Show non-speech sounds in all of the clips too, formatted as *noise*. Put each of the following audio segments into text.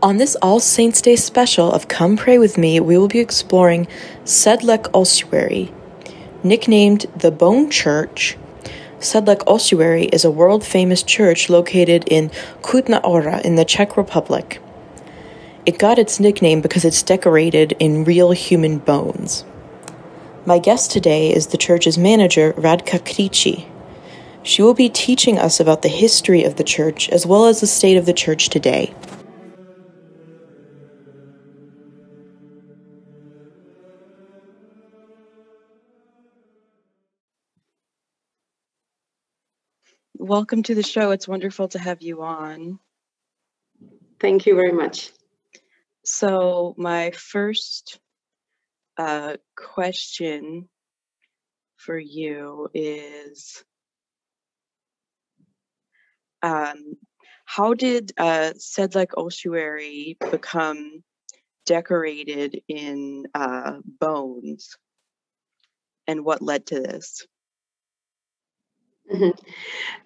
On this All Saints' Day special of Come Pray With Me, we will be exploring Sedlec Ossuary. Nicknamed the Bone Church, Sedlec Ossuary is a world famous church located in Kutna Hora in the Czech Republic. It got its nickname because it's decorated in real human bones. My guest today is the church's manager, Radka Krejčí. She will be teaching us about the history of the church as well as the state of the church today. Welcome to the show. It's wonderful to have you on. Thank you very much. So, my first uh, question for you is um, how did uh, Sedlec ossuary become decorated in uh, bones and what led to this? Mm-hmm.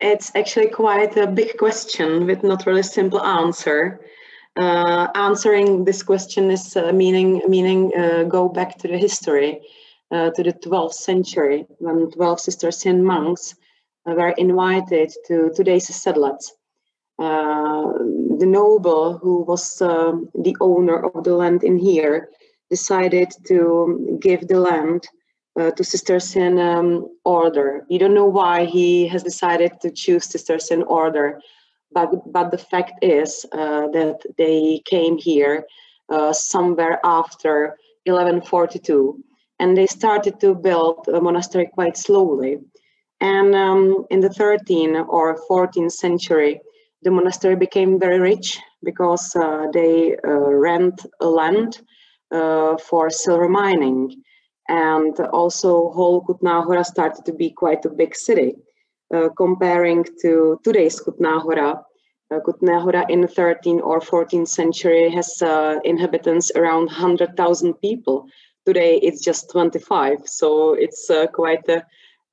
It's actually quite a big question with not really simple answer. Uh, answering this question is uh, meaning meaning uh, go back to the history, uh, to the 12th century when 12 Cistercian monks were invited to today's Sedlec. Uh, the noble who was um, the owner of the land in here decided to give the land uh, to Cistercian um, order. We don't know why he has decided to choose Cistercian order, but but the fact is uh, that they came here uh, somewhere after 1142, and they started to build a monastery quite slowly. And um, in the 13th or 14th century, the monastery became very rich because uh, they uh, rent land uh, for silver mining and also whole Kutná Hora started to be quite a big city. Uh, comparing to today's Kutná Hora, uh, Kutná Hora in the 13th or 14th century has uh, inhabitants around 100,000 people. Today it's just 25, so it's uh, quite a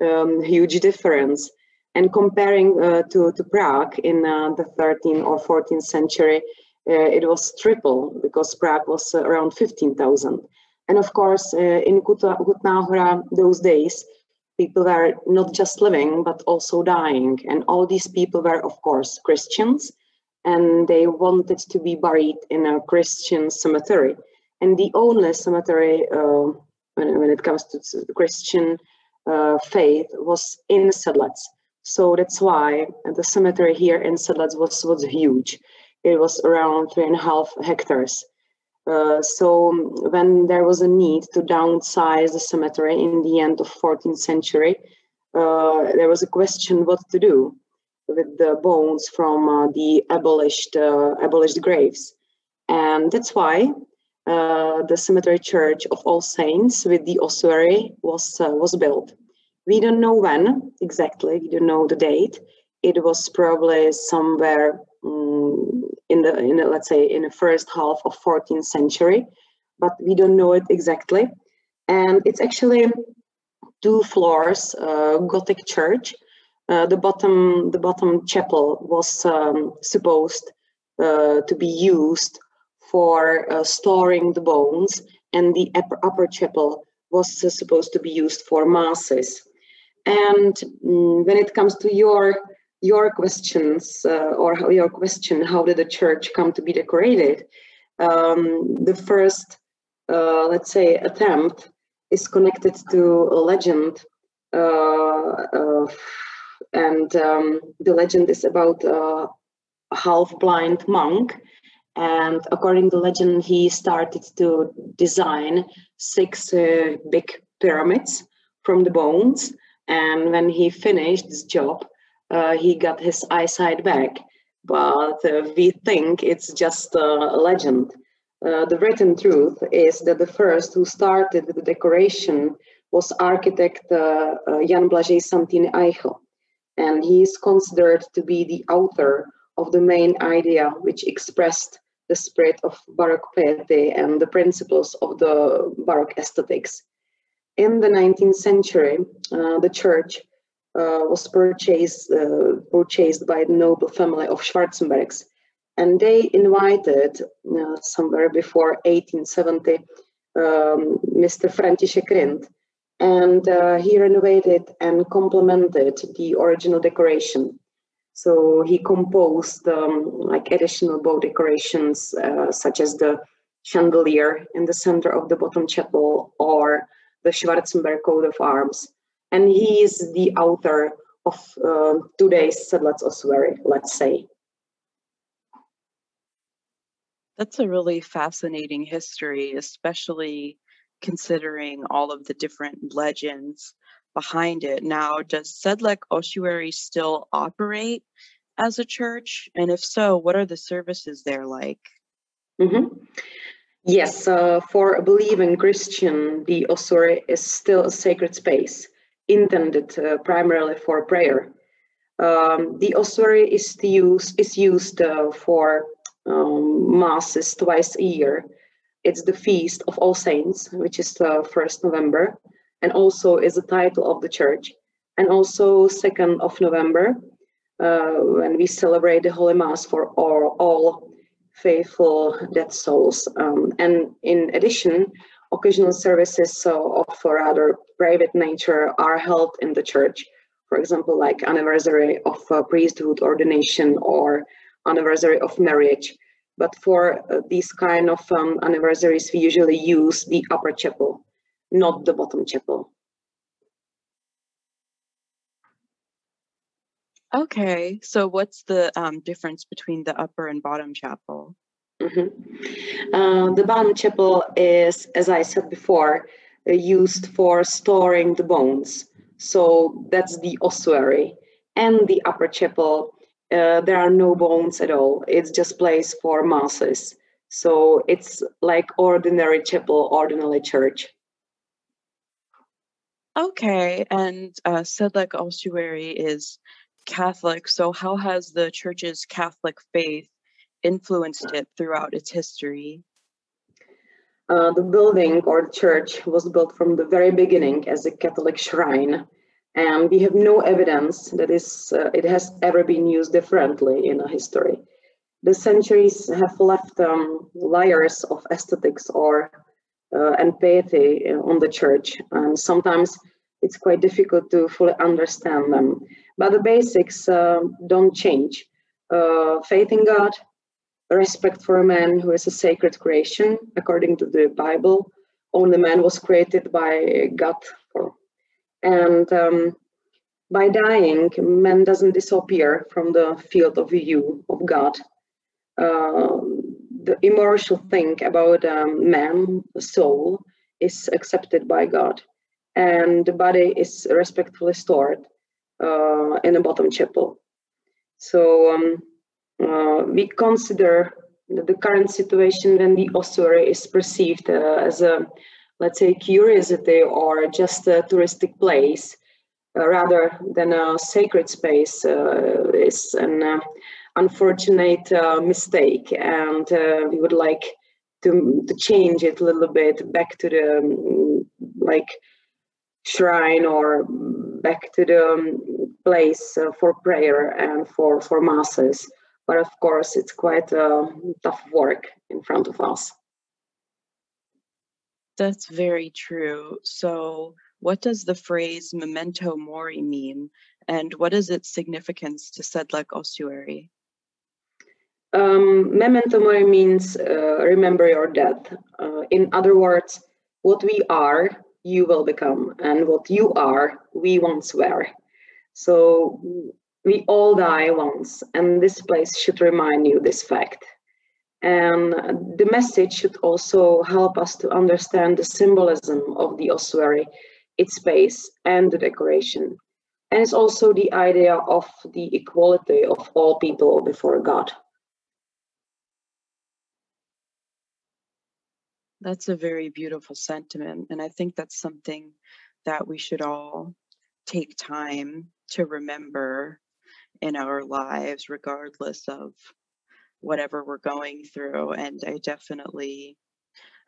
um, huge difference. And comparing uh, to, to Prague in uh, the 13th or 14th century, it was triple because Prague was around 15,000. And of course, uh, in Kutná Hora, those days, people were not just living, but also dying. And all these people were, of course, Christians, and they wanted to be buried in a Christian cemetery. And the only cemetery, uh, when, when it comes to Christian uh, faith, was in Sedlec. So that's why the cemetery here in Sedlec was, was huge. It was around three and a half hectares. Uh, so when there was a need to downsize the cemetery in the end of 14th century, uh, there was a question what to do with the bones from uh, the abolished uh, abolished graves, and that's why uh, the cemetery church of All Saints with the ossuary was was built. We don't know when exactly. We don't know the date. It was probably somewhere um, in the in the, let's say in the first half of 14th century, but we don't know it exactly. And it's actually two floors uh, Gothic church. Uh, the bottom the bottom chapel was um, supposed uh, to be used for uh, storing the bones, and the upper, upper chapel was supposed to be used for masses. And mm, when it comes to your your questions uh, or your question, how did the church come to be decorated? Um, the first, uh, let's say, attempt is connected to a legend, uh, and um, the legend is about a half-blind monk. And according to legend, he started to design six uh, big pyramids from the bones. And when he finished this job, uh, he got his eyesight back. But uh, we think it's just a legend. Uh, the written truth is that the first who started the decoration was architect uh, uh, Jan Blažej Santini Aichel. And he is considered to be the author of the main idea which expressed the spirit of Baroque piety and the principles of the Baroque aesthetics. In the 19th century, uh, the church was purchased uh, purchased by the noble family of Schwarzenbergs, And they invited uh, somewhere before 1870 um, Mr. František Rindt, and uh, he renovated and complemented the original decoration. So he composed um, like additional bow decorations, uh, such as the chandelier in the center of the bottom chapel or the Schwarzenberg coat of arms. And he is the author of uh, today's Sedlec ossuary, let's say. That's a really fascinating history, especially considering all of the different legends behind it. Now, does Sedlec Ossuary still operate as a church? And if so, what are the services there like? Mm-hmm. Yes, uh, for a believing Christian, the ossuary is still a sacred space intended uh, primarily for prayer. Um, the ossuary is, use, is used uh, for um, masses twice a year. It's the feast of All Saints, which is the first November, and also is the title of the church. And also second of November, uh, when we celebrate the Holy Mass for all, all faithful dead souls. Um, and in addition, occasional services so of a rather private nature are held in the church. For example, like anniversary of priesthood ordination or anniversary of marriage. But for uh, these kind of um, anniversaries, we usually use the upper chapel, not the bottom chapel. Okay, so what's the um, difference between the upper and bottom chapel? Mm-hmm. Uh, the bottom chapel is, as I said before, uh, used for storing the bones. So that's the ossuary. And the upper chapel, uh, there are no bones at all. It's just place for masses. So it's like ordinary chapel, ordinary church. Okay, and uh, Sedlec Ossuary is Catholic. So how has the church's Catholic faith influenced it throughout its history? Uh, the building or the church was built from the very beginning as a Catholic shrine, and we have no evidence that is, uh, it has ever been used differently in history. The centuries have left um, layers of aesthetics or uh, and piety on the church, and sometimes it's quite difficult to fully understand them. But the basics uh, don't change. Uh, faith in God, respect for a man who is a sacred creation according to the bible. Only man was created by god and um, by dying man doesn't disappear from the field of view of god. Uh, the immortal thing about um, man soul is accepted by god. And the body is respectfully stored uh, in a bottom chapel. So um, uh, we consider the current situation when the ossuary is perceived uh, as a, let's say, curiosity or just a touristic place uh, rather than a sacred space uh, is an uh, unfortunate uh, mistake. And we would like to, to change it a little bit back to the um, like shrine or back to the um, place for prayer and for, for masses but of course it's quite a tough work in front of us. That's very true. So what does the phrase memento mori mean? And what is its significance to sedlec ossuary um, memento mori means uh, remember your death. Uh, in other words what we are you will become and what you are we once were. So we all die once, and this place should remind you this fact. And the message should also help us to understand the symbolism of the ossuary, its space, and the decoration. And it's also the idea of the equality of all people before God. That's a very beautiful sentiment. And I think that's something that we should all take time to remember in our lives, regardless of whatever we're going through. And I definitely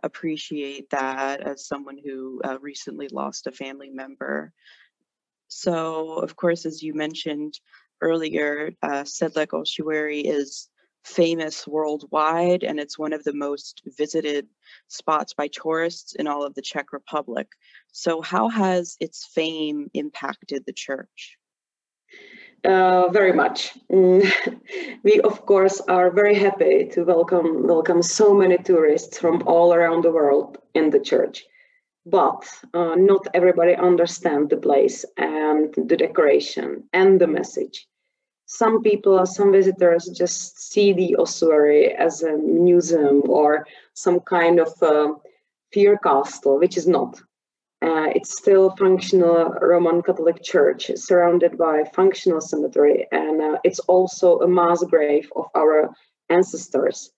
appreciate that as someone who uh, recently lost a family member. So, of course, as you mentioned earlier, uh, Sedlec Ossuary is famous worldwide and it's one of the most visited spots by tourists in all of the Czech Republic. So, how has its fame impacted the church? Uh, very much. Mm. *laughs* we, of course, are very happy to welcome welcome so many tourists from all around the world in the church. But uh, not everybody understands the place and the decoration and the message. Some people, some visitors, just see the ossuary as a museum or some kind of uh, fear castle, which is not. Uh, it's still functional Roman Catholic church surrounded by functional cemetery, and uh, it's also a mass grave of our ancestors.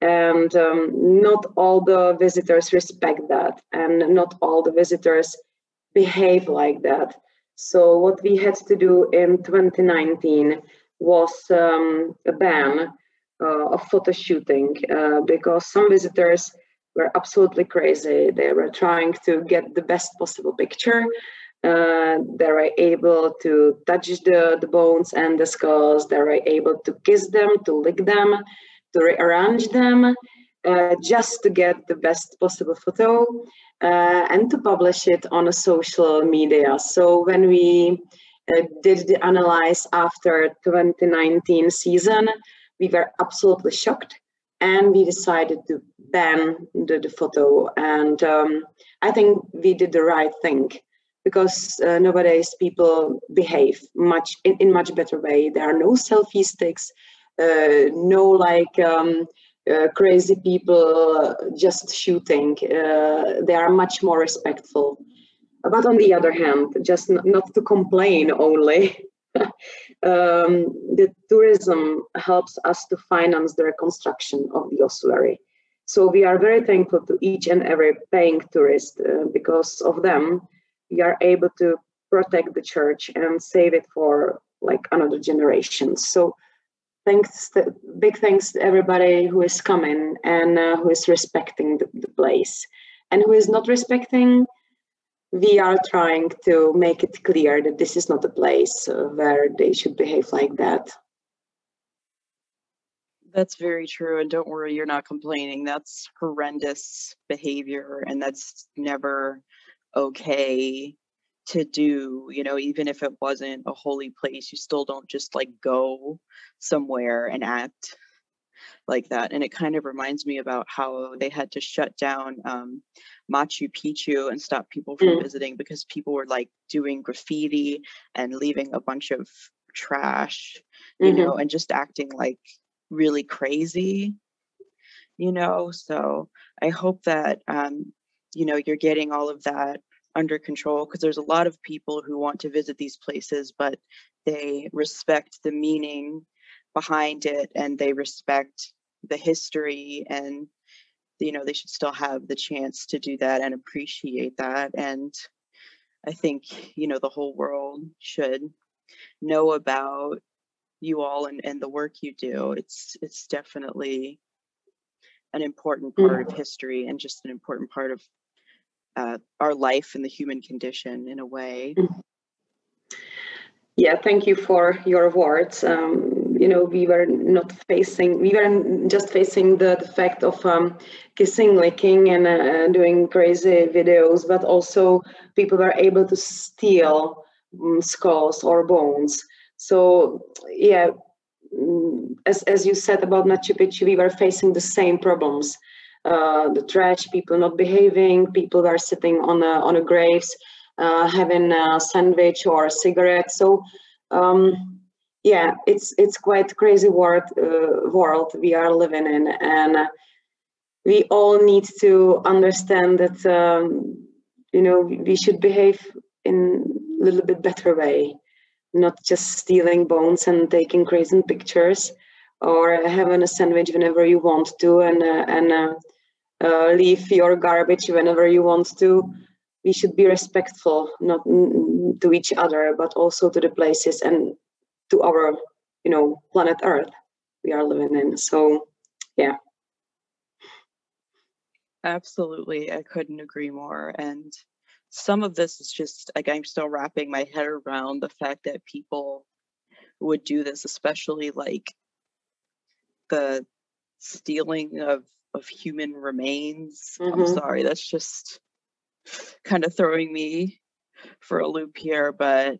And um, not all the visitors respect that, and not all the visitors behave like that. So what we had to do in 2019 was um, a ban uh, of photo shooting uh, because some visitors were absolutely crazy. They were trying to get the best possible picture. Uh, they were able to touch the, the bones and the skulls. They were able to kiss them, to lick them, to rearrange them, uh, just to get the best possible photo uh, and to publish it on a social media. So when we uh, did the analyze after 2019 season, we were absolutely shocked and we decided to ban the, the photo. And um, I think we did the right thing because uh, nowadays people behave much in, in much better way. There are no selfie sticks, uh, no like um, uh, crazy people just shooting. Uh, they are much more respectful. But on the other hand, just not, not to complain only, *laughs* um, the tourism helps us to finance the reconstruction of the ossuary. So we are very thankful to each and every paying tourist uh, because of them, we are able to protect the church and save it for like another generation. So thanks, to, big thanks to everybody who is coming and uh, who is respecting the, the place and who is not respecting we are trying to make it clear that this is not a place uh, where they should behave like that. That's very true. And don't worry, you're not complaining. That's horrendous behavior, and that's never okay to do. You know, even if it wasn't a holy place, you still don't just like go somewhere and act like that. And it kind of reminds me about how they had to shut down um, Machu Picchu and stop people from mm. visiting because people were like doing graffiti and leaving a bunch of trash, you mm-hmm. know, and just acting like really crazy, you know. So I hope that, um, you know, you're getting all of that under control because there's a lot of people who want to visit these places, but they respect the meaning behind it and they respect the history and you know they should still have the chance to do that and appreciate that and i think you know the whole world should know about you all and, and the work you do it's it's definitely an important part mm-hmm. of history and just an important part of uh, our life and the human condition in a way mm-hmm. yeah thank you for your words um, you know we were not facing we were just facing the, the fact of um, kissing licking and uh, doing crazy videos but also people were able to steal um, skulls or bones so yeah as, as you said about Machu Picchu, we were facing the same problems. Uh, the trash, people not behaving, people were sitting on a, on a graves, uh, having a sandwich or a cigarette. So um, yeah, it's it's quite crazy world uh, world we are living in, and we all need to understand that um, you know we should behave in a little bit better way, not just stealing bones and taking crazy pictures, or having a sandwich whenever you want to, and uh, and uh, uh, leave your garbage whenever you want to. We should be respectful, not to each other, but also to the places and to our you know planet earth we are living in. So yeah. Absolutely. I couldn't agree more and some of this is just like i'm still wrapping my head around the fact that people would do this especially like the stealing of of human remains. Mm-hmm. I'm sorry, that's just kind of throwing me for a loop here, but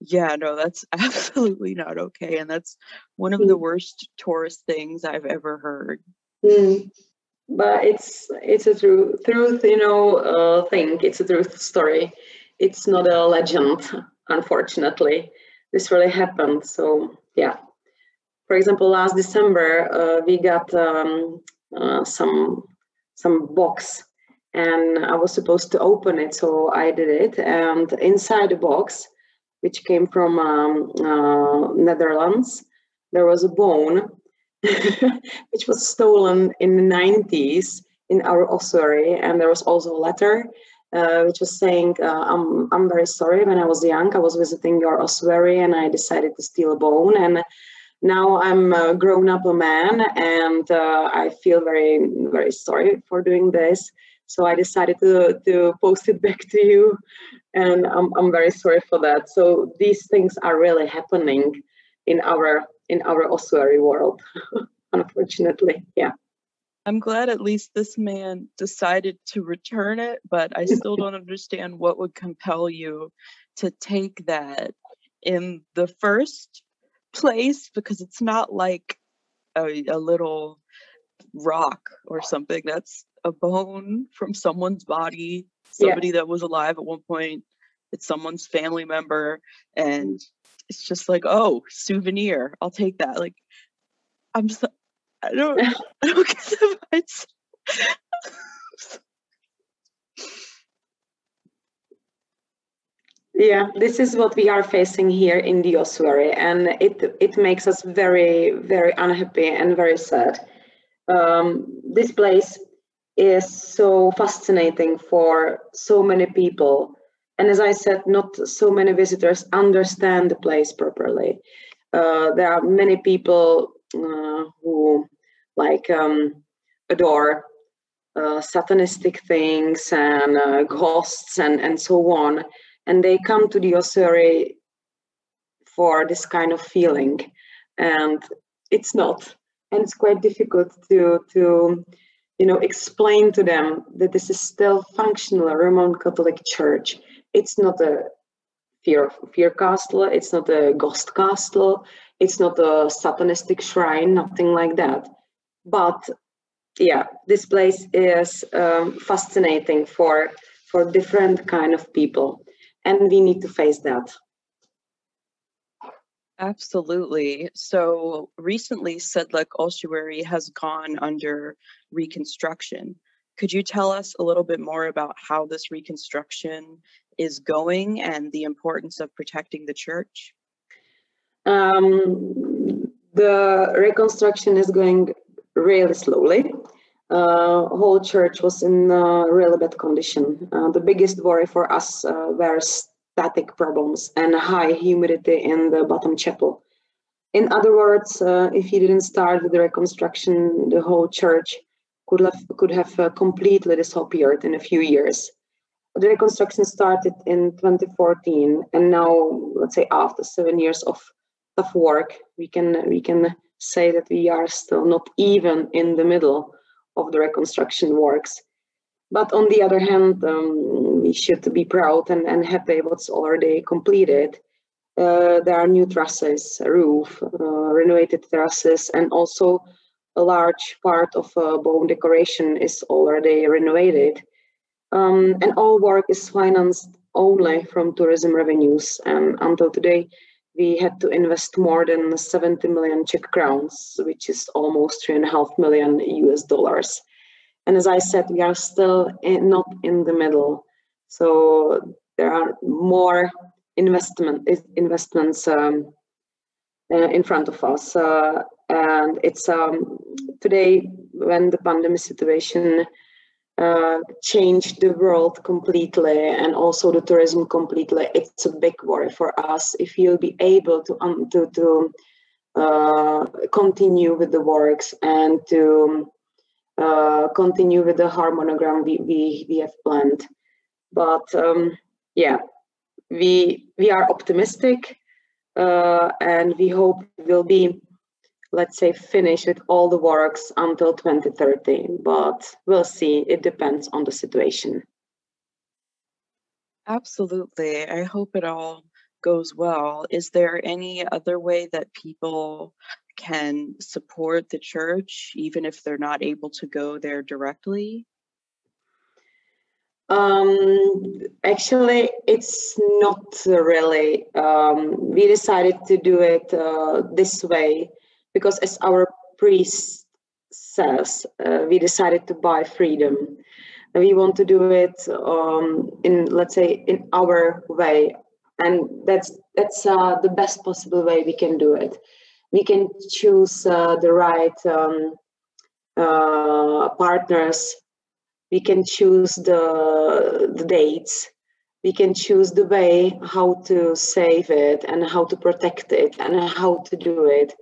yeah, no, that's *laughs* absolutely not okay. And that's one of mm. the worst tourist things I've ever heard. Mm. But it's it's a true truth, you know, uh, thing. It's a truth story. It's not a legend, unfortunately. This really happened. So yeah. For example, last December uh, we got um, uh, some some box and I was supposed to open it, so I did it. And inside the box, which came from um, uh, Netherlands, there was a bone *laughs* which was stolen in the 90s in our ossuary, and there was also a letter uh, which was saying, uh, I'm, I'm very sorry, when I was young, I was visiting your ossuary and I decided to steal a bone. And now I'm a grown up a man and uh, I feel very, very sorry for doing this. So I decided to, to post it *laughs* back to you. And I'm, I'm very sorry for that. So these things are really happening in our in our ossuary world, *laughs* unfortunately. Yeah. I'm glad at least this man decided to return it, but I still *laughs* don't understand what would compel you to take that in the first place because it's not like a, a little rock or something. That's a bone from someone's body, somebody yeah. that was alive at one point. It's someone's family member, and it's just like, oh, souvenir. I'll take that. Like, I'm so, I don't, *laughs* *laughs* I don't get the vibes. yeah this is what we are facing here in the ossuary and it it makes us very very unhappy and very sad um, this place is so fascinating for so many people. And as I said, not so many visitors understand the place properly. Uh, there are many people uh, who like um, adore uh, satanistic things and uh, ghosts and, and so on. And they come to the ossuary for this kind of feeling. And it's not. And it's quite difficult to, to you know, explain to them that this is still functional Roman Catholic Church. It's not a fear fear castle. It's not a ghost castle. It's not a satanistic shrine. Nothing like that. But yeah, this place is um, fascinating for for different kind of people, and we need to face that. Absolutely. So recently, Sedlec Ossuary has gone under reconstruction. Could you tell us a little bit more about how this reconstruction is going and the importance of protecting the church? Um, the reconstruction is going really slowly. Uh, whole church was in a really bad condition. Uh, the biggest worry for us uh, were static problems and high humidity in the bottom chapel. In other words, uh, if you didn't start the reconstruction, the whole church could have could have uh, completely disappeared in a few years. The reconstruction started in 2014, and now, let's say, after seven years of tough work, we can we can say that we are still not even in the middle of the reconstruction works. But on the other hand, um, we should be proud and, and happy what's already completed. Uh, there are new trusses, roof, uh, renovated trusses, and also a large part of uh, bone decoration is already renovated. Um, and all work is financed only from tourism revenues. And until today, we had to invest more than 70 million Czech crowns, which is almost three and a half million US dollars. And as I said, we are still in, not in the middle. So there are more investment investments um, uh, in front of us. Uh, and it's um, today when the pandemic situation uh, changed the world completely and also the tourism completely. It's a big worry for us if you'll be able to um, to, to uh, continue with the works and to uh, continue with the harmonogram we, we, we have planned. But um, yeah, we we are optimistic uh, and we hope we'll be let's say finish with all the works until 2030 but we'll see. It depends on the situation. Absolutely. I hope it all goes well. Is there any other way that people can support the church even if they're not able to go there directly? Um, actually, it's not really. Um, we decided to do it uh, this way because, as our priest says, uh, we decided to buy freedom. We want to do it um, in, let's say, in our way, and that's that's uh, the best possible way we can do it. We can choose uh, the right um, uh, partners we can choose the, the dates we can choose the way how to save it and how to protect it and how to do it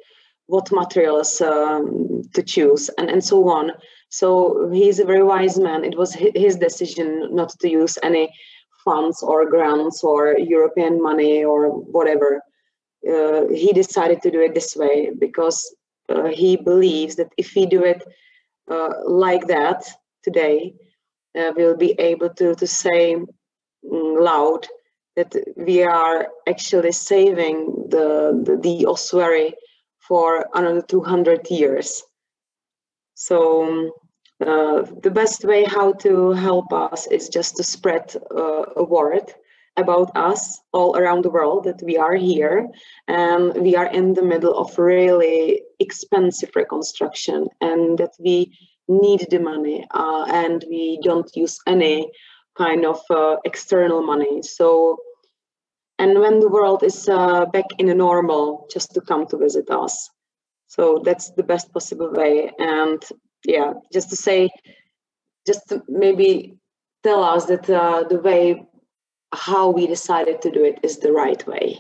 what materials um, to choose and, and so on. So he's a very wise man. It was his decision not to use any funds or grants or european money or whatever. Uh, he decided to do it this way because uh, he believes that if we do it uh, like that today, uh, we'll be able to, to say mm, loud that we are actually saving the, the, the ossuary for another 200 years. So uh, the best way how to help us is just to spread uh, a word about us all around the world that we are here and we are in the middle of really expensive reconstruction and that we need the money uh, and we don't use any kind of uh, external money so and when the world is uh, back in a normal just to come to visit us so that's the best possible way and yeah just to say just to maybe tell us that uh, the way how we decided to do it is the right way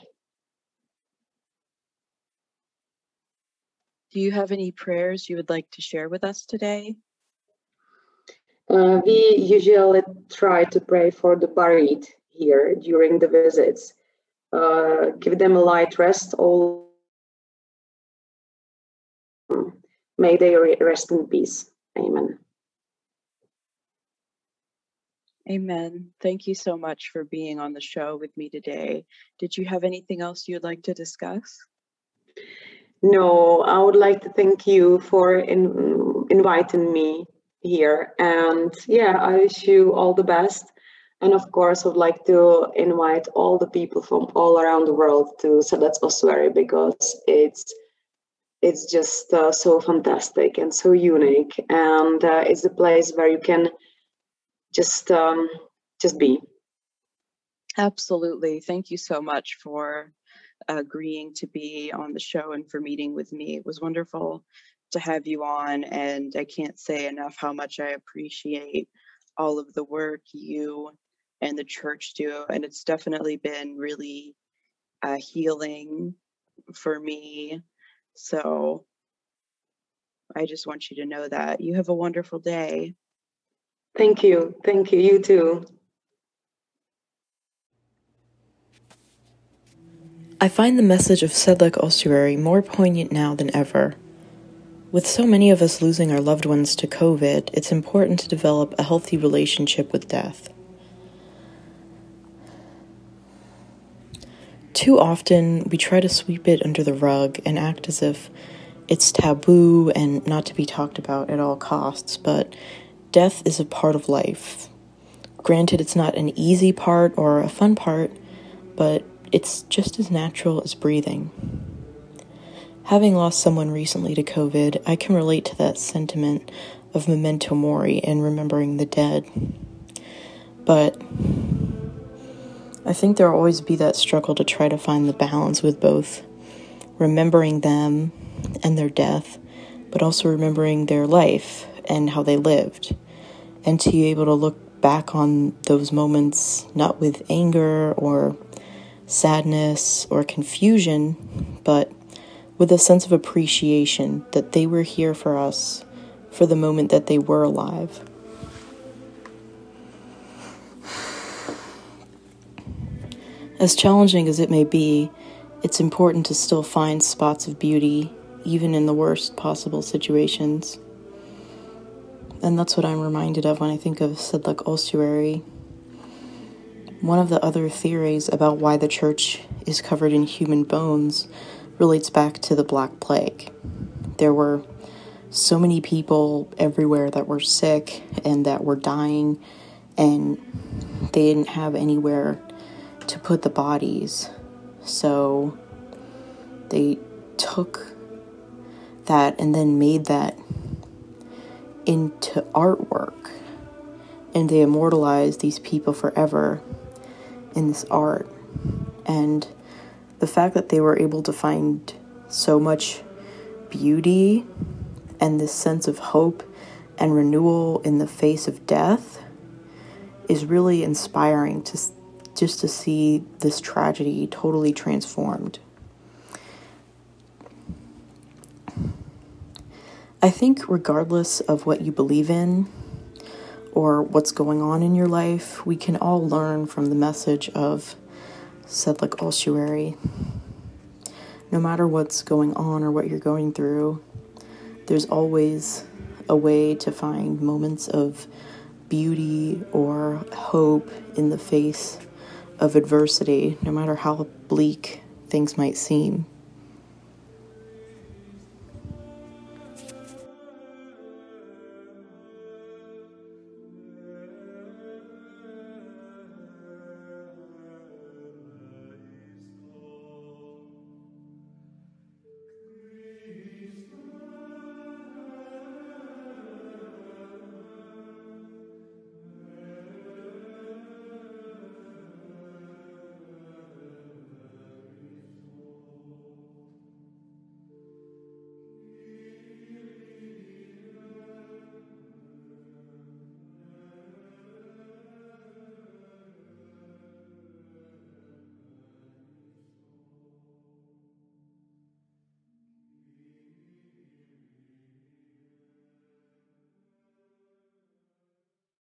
Do you have any prayers you would like to share with us today? Uh, we usually try to pray for the buried here during the visits. Uh, give them a light rest. All may they rest in peace. Amen. Amen. Thank you so much for being on the show with me today. Did you have anything else you'd like to discuss? No, I would like to thank you for in, inviting me here. And yeah, I wish you all the best. And of course, I would like to invite all the people from all around the world to Sedlec Ossuary because it's it's just uh, so fantastic and so unique, and uh, it's a place where you can just um, just be. Absolutely. Thank you so much for agreeing to be on the show and for meeting with me. It was wonderful to have you on, and I can't say enough how much I appreciate all of the work you and the church do. And it's definitely been really uh, healing for me. So I just want you to know that. You have a wonderful day. Thank you. Thank you. You too. I find the message of Sedlec Ossuary more poignant now than ever. With so many of us losing our loved ones to COVID, it's important to develop a healthy relationship with death. Too often, we try to sweep it under the rug and act as if it's taboo and not to be talked about at all costs, but death is a part of life. Granted, it's not an easy part or a fun part, but it's just as natural as breathing. Having lost someone recently to COVID, I can relate to that sentiment of memento mori and remembering the dead. But I think there'll always be that struggle to try to find the balance with both remembering them and their death, but also remembering their life and how they lived, and to be able to look back on those moments not with anger or sadness, or confusion, but with a sense of appreciation that they were here for us for the moment that they were alive. As challenging as it may be, it's important to still find spots of beauty even in the worst possible situations. And that's what I'm reminded of when I think of Sedlec Ossuary. One of the other theories about why the church is covered in human bones relates back to the Black Plague. There were so many people everywhere that were sick and that were dying, and they didn't have anywhere to put the bodies. So they took that and then made that into artwork. And they immortalized these people forever in this art. And the fact that they were able to find so much beauty and this sense of hope and renewal in the face of death is really inspiring to just to see this tragedy totally transformed. I think, regardless of what you believe in or what's going on in your life, we can all learn from the message of Sedlec Ossuary. No matter what's going on or what you're going through, there's always a way to find moments of beauty or hope in the face of adversity, no matter how bleak things might seem.